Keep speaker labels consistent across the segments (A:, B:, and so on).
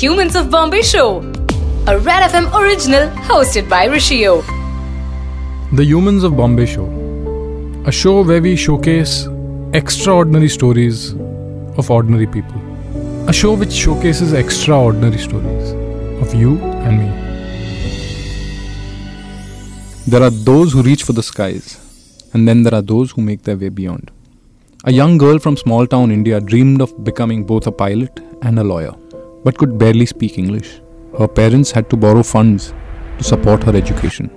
A: Humans of Bombay Show, a Red FM original hosted by Rishio.
B: The Humans of Bombay Show, a show where we showcase extraordinary stories of ordinary people. A show which showcases extraordinary stories of you and me.
C: There are those who reach for the skies, and then there are those who make their way beyond. A young girl from small town India dreamed of becoming both a pilot and a lawyer, but could barely speak English. Her parents had to borrow funds to support her education,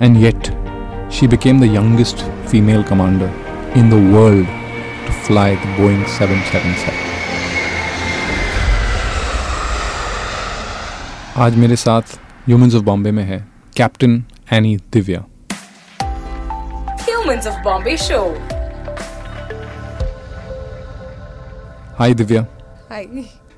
C: and yet she became the youngest female commander in the world to fly the Boeing 777. आज मेरे साथ humans of Bombay में है captain any Divya
A: Humans of Bombay Show.
C: Hi Divya
D: Hi.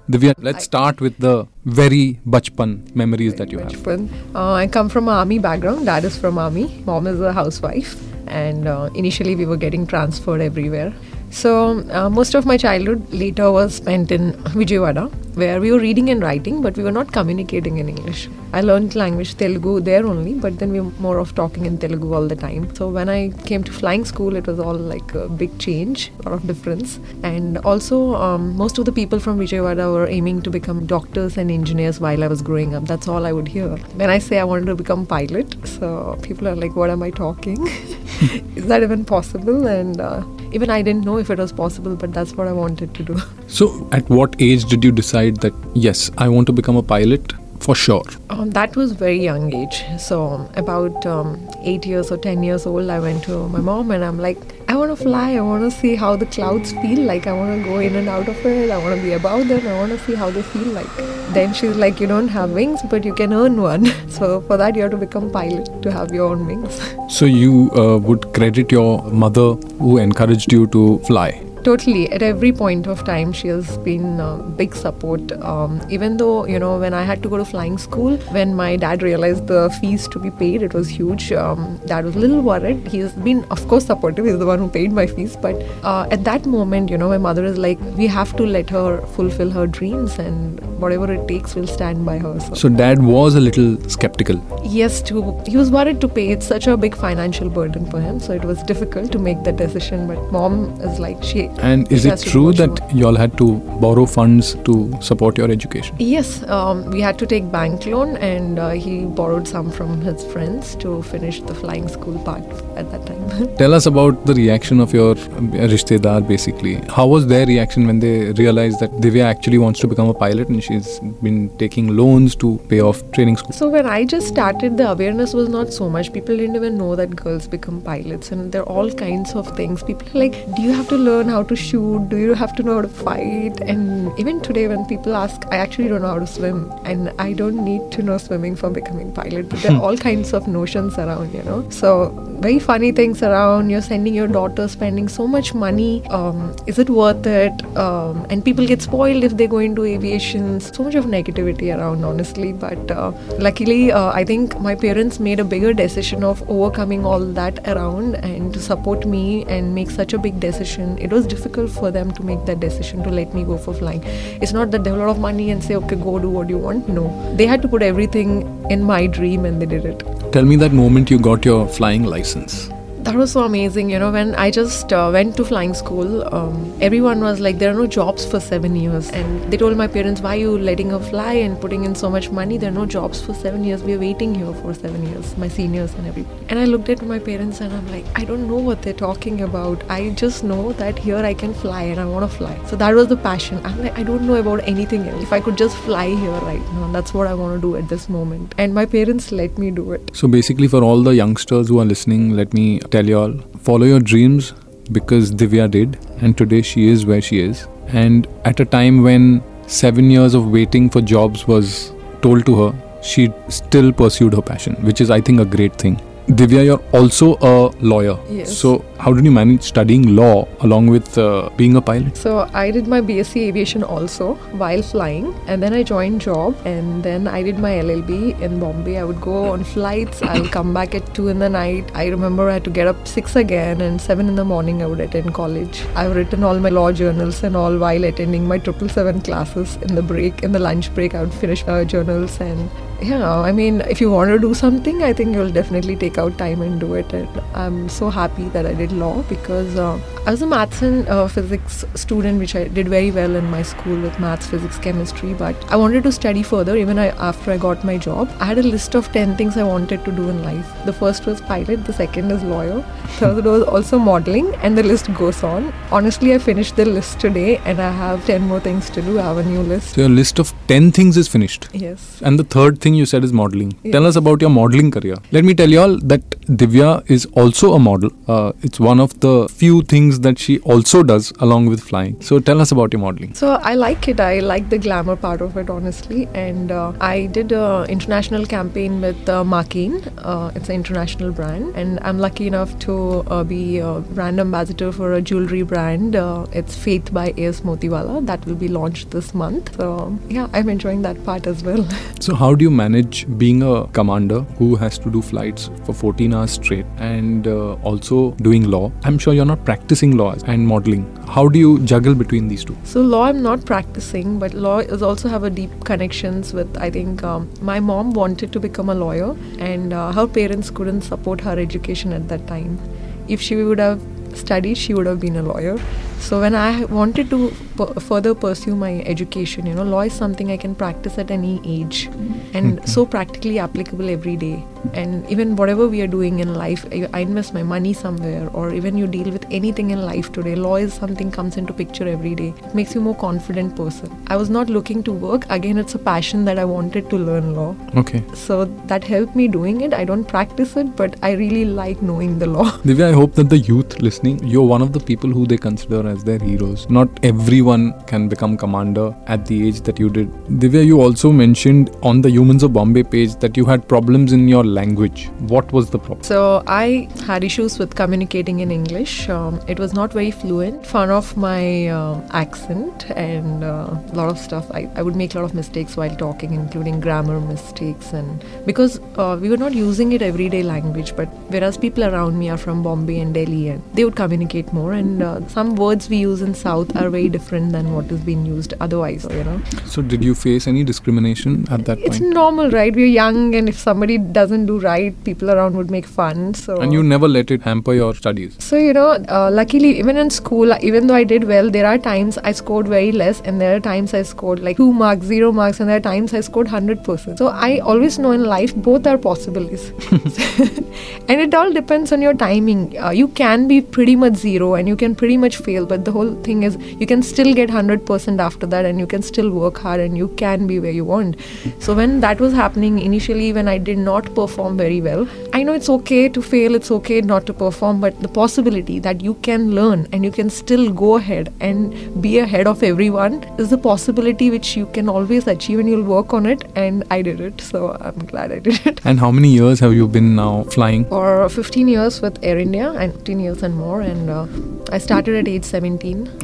C: Divya, let's start with the very bachpan memories that you have.
D: Bachpan. Uh, I come from an army background. Dad is from army. Mom is a housewife. And uh, initially we were getting transferred everywhere. So uh, most of my childhood later was spent in Vijayawada, where we were reading and writing, but we were not communicating in English. I learned language Telugu there only, but then we were more of talking in Telugu all the time. So when I came to flying school, it was all like a big change, a lot of difference. And also, um, most of the people from Vijayawada were aiming to become doctors and engineers while I was growing up. That's all I would hear. When I say I wanted to become pilot, so people are like, "What am I talking? Is that even possible?" And uh, even I didn't know if it was possible, but that's what I wanted to do.
C: So, at what age did you decide that yes, I want to become a pilot for sure?
D: Um, that was very young age. So about um, eight years or ten years old, I went to my mom and I'm like, I want to fly. I want to see how the clouds feel like. I want to go in and out of it. I want to be above them. I want to see how they feel like. Then she's like, you don't have wings, but you can earn one. So for that, you have to become pilot to have your own wings.
C: So, you uh, would credit your mother who encouraged you to fly.
D: Totally. At every point of time, she has been uh, big support. Um, even though you know, when I had to go to flying school, when my dad realized the fees to be paid, it was huge. Um, dad was a little worried. He's been, of course, supportive. He's the one who paid my fees. But uh, at that moment, you know, my mother is like, we have to let her fulfill her dreams, and whatever it takes, we'll stand by her. So,
C: So, dad was a little skeptical.
D: yes, to he was worried to pay. It's such a big financial burden for him, so it was difficult to make that decision. But mom is like, she
C: And is it true that y'all had to borrow funds to support your education?
D: Yes, um, we had to take bank loan, and uh, he borrowed some from his friends to finish the flying school part at that time.
C: Tell us about the reaction of your um, rishtedar basically. How was their reaction when they realized that Divya actually wants to become a pilot and she's been taking loans to pay off training school?
D: so when I just started, the awareness was not so much. People didn't even know that girls become pilots, and there are all kinds of things. People are like, "Do you have to learn how to shoot? Do you have to know how to fight?" And even today, when people ask, I actually don't know how to swim, and I don't need to know swimming for becoming pilot. But there are all kinds of notions around, you know. So very funny things around. You're sending your daughter, spending so much money. Um, is it worth it? Um, and people get spoiled if they go into aviation. So much of negativity around, honestly. But uh, luckily, uh, I think my parents made a bigger decision of overcoming all that around and to support me and make such a big decision. It was difficult for them to make that decision to let me go for flying. It's not that they have a lot of money and say, okay, go do what you want. No, they had to put everything in my dream and they did it.
C: Tell me that moment you got your flying license.
D: That was so amazing. You know, when I just uh, went to flying school, um, everyone was like, there are no jobs for seven years. And they told my parents, why are you letting her fly and putting in so much money? There are no jobs for seven years. We're waiting here for seven years, my seniors and everybody. And I looked at my parents and I'm like, I don't know what they're talking about. I just know that here I can fly and I want to fly. So that was the passion. I'm like, I don't know about anything else. If I could just fly here right now, that's what I want to do at this moment. And my parents let me do it.
C: So, basically, for all the youngsters who are listening, let me tell you all follow your dreams because Divya did, and today she is where she is. And at a time when seven years of waiting for jobs was told to her, she still pursued her passion, which is, I think, a great thing. Divya, you're also a lawyer.
D: Yes.
C: So, how did you manage studying law along with uh, being a pilot?
D: So I did my BSc aviation also while flying, and then I joined job, and then I did my LLB in Bombay. I would go on flights. I'll come back at two in the night. I remember I had to get up six again, and seven in the morning I would attend college. I've written all my law journals and all while attending my triple seven classes. In the break, in the lunch break, I would finish uh, journals and yeah, I mean, if you want to do something, I think you'll definitely take out time and do it. And I'm so happy that I did law because uh, I was a maths and uh, physics student, which I did very well in my school with maths, physics, chemistry. But I wanted to study further even I, after I got my job. I had a list of 10 things I wanted to do in life. The first was pilot, the second is lawyer, third was also modeling, and the list goes on. Honestly, I finished the list today and I have 10 more things to do. I have a new list.
C: So, your list of 10 things is finished.
D: Yes.
C: And the third thing you said is modeling.
D: Yeah.
C: Tell us about your modeling career. Let me tell you all that Divya is also a model. Uh, it's one of the few things that she also does along with flying. So tell us about your modeling.
D: So I like it. I like the glamour part of it, honestly. And uh, I did an international campaign with uh, Markine. Uh, it's an international brand, and I'm lucky enough to uh, be a brand ambassador for a jewelry brand. Uh, it's Faith by A.S. Motiwala that will be launched this month. So yeah, I'm enjoying that part as well.
C: So how do you manage being a commander who has to do flights for 14 hours straight and uh, also doing law? I'm sure you're not practicing law and modeling. How do you juggle between these two?
D: So law I'm not practicing, but law is also have a deep connections with. I think um, my mom wanted to become a lawyer, and uh, her parents couldn't support her education at that time. If she would have studied, she would have been a lawyer. So when I wanted to p- further pursue my education, you know, law is something I can practice at any age, and hmm, hmm. so practically applicable every day. And even whatever we are doing in life, I I invest my money somewhere, or even you deal with anything in life today. Law is something comes into picture every day. It makes you more confident person. I was not looking to work. Again, it's a passion that I wanted to learn law.
C: Okay.
D: So that helped me doing it. I don't practice it, but I really like knowing the law.
C: Divya, I hope that the youth listening, you're one of the people who they consider as their heroes. Not everyone can become commander at the age that you did. Divya, you also mentioned on the Humans of Bombay page that you had problems in your language. What was the problem?
D: So I had issues with communicating in English. Um, it was not very fluent. Fun of my um accent and uh, a lot of stuff. I, I would make a lot of mistakes while talking, including grammar mistakes, and because uh, we were not using it everyday language. But whereas people around me are from Bombay and Delhi, and they would communicate more. And uh, some words we use in South are very different than what is being used otherwise. You know.
C: So, did you face any discrimination at that point?
D: It's
C: point?
D: normal, right? We're young, and if somebody doesn't do right, people around would make fun. So
C: And you never let it hamper your studies.
D: So you know, uh, luckily, even in school, even though I did well, there are times I scored very less, and there are times I scored like two marks, zero marks, and there are times I scored hundred percent. So I always know in life both are possibilities, and it all depends on your timing. Uh, you can be pretty much zero, and you can pretty much fail, but the whole thing is you can still get hundred percent after that, and you can still work hard, and you can be where you want. So when that was happening initially, when I did not perform very well, I know it's okay to fail, it's okay not to perform, but the possibility that you can learn and you can still go ahead and be ahead of everyone is the possibility which you can always achieve and you'll work on it. And I did it, so I'm glad I did it.
C: And how many years have you been now flying?
D: For 15 years with Air India and 15 years and more, and uh, I started at age 17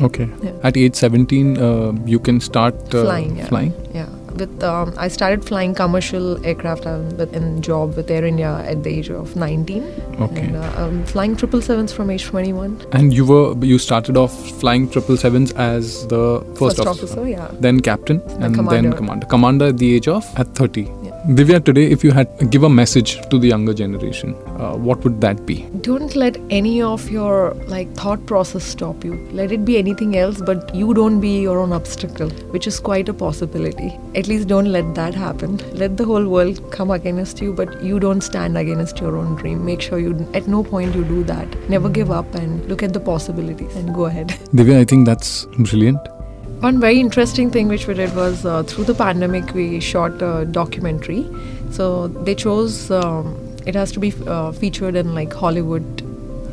C: Okay.
D: Yeah.
C: At age 17, uh, you can start uh,
D: flying. Yeah.
C: flying.
D: Yeah. With um, I started flying commercial aircraft um, with, in job with Air India at the age of 19.
C: Okay.
D: And uh, I'm flying triple sevens from age 21.
C: And you were you started off flying triple sevens as the first,
D: First
C: officer,
D: officer, yeah.
C: then captain, and then
D: commander.
C: commander. Commander at the age of at 30. Divya, today, if you had give a message to the younger generation, uh, what would that be?
D: Don't let any of your like thought process stop you. Let it be anything else, but you don't be your own obstacle, which is quite a possibility. At least don't let that happen. Let the whole world come against you, but you don't stand against your own dream. Make sure you at no point you do that. Never give up and look at the possibilities and go ahead.
C: Divya, I think that's brilliant.
D: One very interesting thing which we did was uh, through the pandemic we shot a documentary. So they chose um, it has to be uh, featured in like Hollywood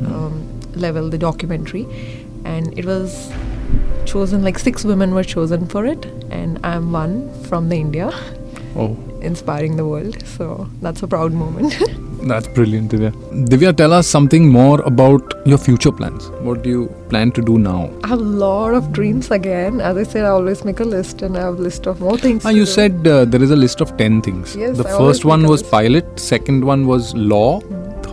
D: um, level the documentary, and it was chosen like six women were chosen for it, and I'm one from the India,
C: Oh,
D: inspiring the world. So that's a proud moment.
C: That's brilliant, Divya. Divya, tell us something more about your future plans. What do you plan to do now?
D: I have a lot of dreams again. As I said, I always make a list and I have a list of more things.
C: Ah, you
D: do.
C: said uh, there is a list of 10 things.
D: Yes,
C: the
D: I
C: first one was pilot, second one was law,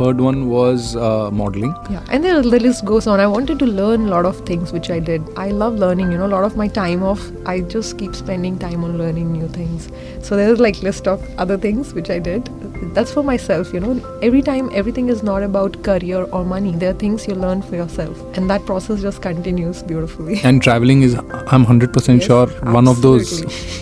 C: third one was uh, modeling.
D: Yeah, and then the list goes on. I wanted to learn a lot of things, which I did. I love learning. You know, a lot of my time off, I just keep spending time on learning new things. So there's like list of other things which I did. That's for myself. You know, every time everything is not about career or money. There are things you learn for yourself, and that process just continues beautifully.
C: And traveling is, I'm 100%
D: Yes,
C: sure, one of those.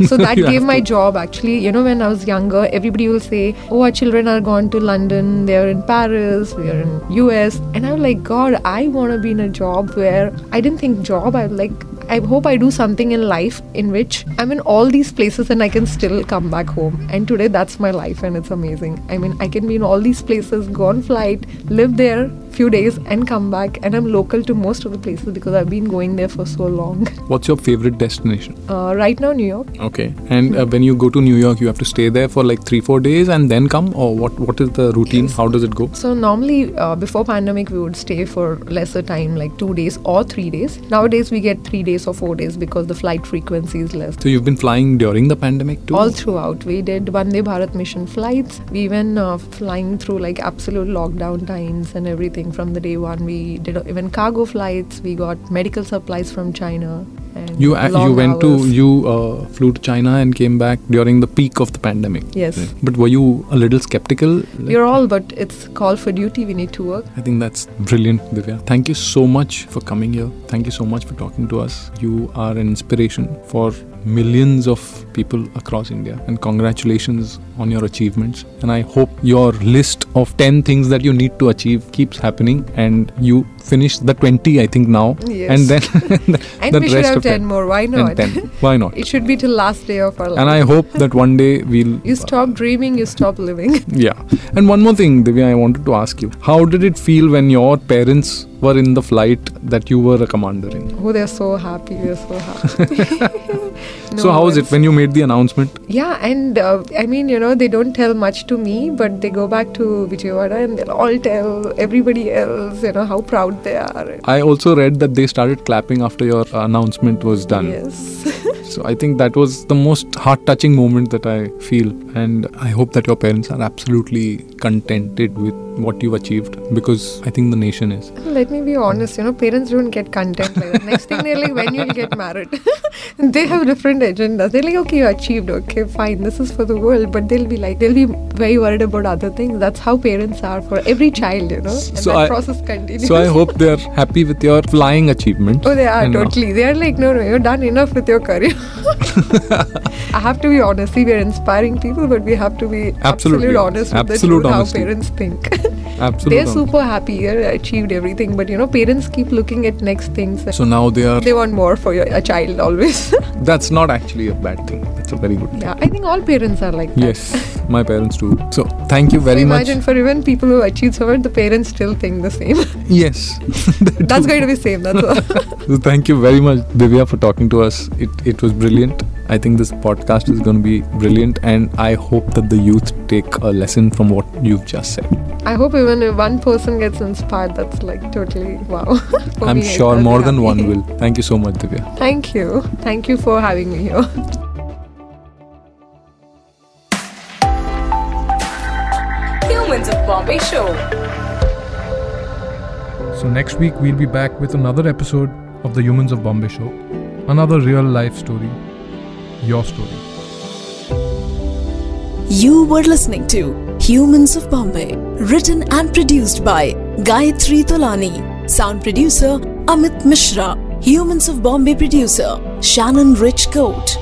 D: so that gave my job actually. You know, when I was younger, everybody will say, "Oh, our children are gone to London. They are in Paris. We are in US." And I'm like, God, I want to be in a job where I didn't think job. I like. I hope I do something in life in which I'm in all these places and I can still come back home. And today that's my life and it's amazing. I mean, I can be in all these places, go on flight, live there few days and come back and I'm local to most of the places because I've been going there for so long.
C: What's your favorite destination?
D: Uh, right now New York.
C: Okay. And uh, when you go to New York, you have to stay there for like three, four days and then come? Or what? what is the routine? How does it go?
D: So normally uh, before pandemic we would stay for lesser time like 2 days or 3 days. Nowadays we get 3 days or 4 days because the flight frequency is less.
C: So you've been flying during the pandemic too?
D: All throughout, we did Vande Bharat mission flights. We even uh, flying through like absolute lockdown times and everything from the day one. We did even cargo flights. We got medical supplies from China. And
C: You uh, you went
D: hours.
C: to you uh, flew to China and came back during the peak of the pandemic.
D: Yes.
C: Right. But were you a little skeptical?
D: You're all, but it's call for duty. We need to work.
C: I think that's brilliant, Divya. Thank you so much for coming here. Thank you so much for talking to us. You are an inspiration for millions of people across India. And congratulations on your achievements. And I hope your list of 10 things that you need to achieve keeps happening and you finish the 20, I think, now.
D: Yes.
C: And then
D: And
C: the
D: we should
C: rest
D: have
C: of
D: 10 more. Why not?
C: And 10. Why not?
D: it should be till last day of our life.
C: And I hope that one day we'll.
D: You stop dreaming, you stop living.
C: Yeah. And one more thing, Divya, I wanted to ask you. How did it feel when your parents were in the flight that you were a commander in?
D: Oh, they're so happy. They're so happy.
C: So, how was it when you made the announcement?
D: Yeah, and uh, I mean, you know, they don't tell much to me, but they go back to Vijayawada and they'll all tell everybody else, you know, how proud they are.
C: I also read that they started clapping after your announcement was done.
D: Yes.
C: So, I think that was the most heart touching moment that I feel. And I hope that your parents are absolutely contented with what you've achieved because I think the nation is.
D: Let me be honest, you know, parents don't get content like that. Next thing they're like, when you'll get married. they have different agendas. They're like, okay, you achieved, okay, fine, this is for the world. But they'll be like, they'll be very worried about other things. That's how parents are for every child, you know. And
C: So
D: that
C: I-
D: process continues.
C: So, I hope they're happy with your flying achievement.
D: Oh, they are
C: And, uh,
D: totally. They are like, no, no, you're done enough with your career. I have to be honest. See, we are inspiring people, but we have to be
C: Absolutely.
D: absolute honest with
C: Absolute
D: the truth, how parents think.
C: Absolutely.
D: They're super happy. They achieved everything, but you know, parents keep looking at next things.
C: So, now they are.
D: they want more for your a child always.
C: That's not actually a bad thing. That's a very good thing.
D: yeah, I think all parents are like that.
C: Yes, my parents too. So thank you very
D: so
C: much.
D: imagine for even people who achieve so much, the parents still think the same.
C: Yes.
D: That's going to be same. That's all.
C: So thank you very much, Divya, for talking to us. It it was brilliant. I think this podcast is going to be brilliant, and I hope that the youth take a lesson from what you've just said.
D: I hope even if one person gets inspired, that's like totally wow.
C: I'm sure more than
D: happy.
C: one will. Thank you so much, Divya.
D: Thank you. Thank you for having me here.
A: Humans of Bombay Show.
B: So next week we'll be back with another episode of the Humans of Bombay show. Another real life story. Your story.
E: You were listening to Humans of Bombay, written and produced by Gayatri Tolani, sound producer Amit Mishra, Humans of Bombay producer Shannon Rich Coat.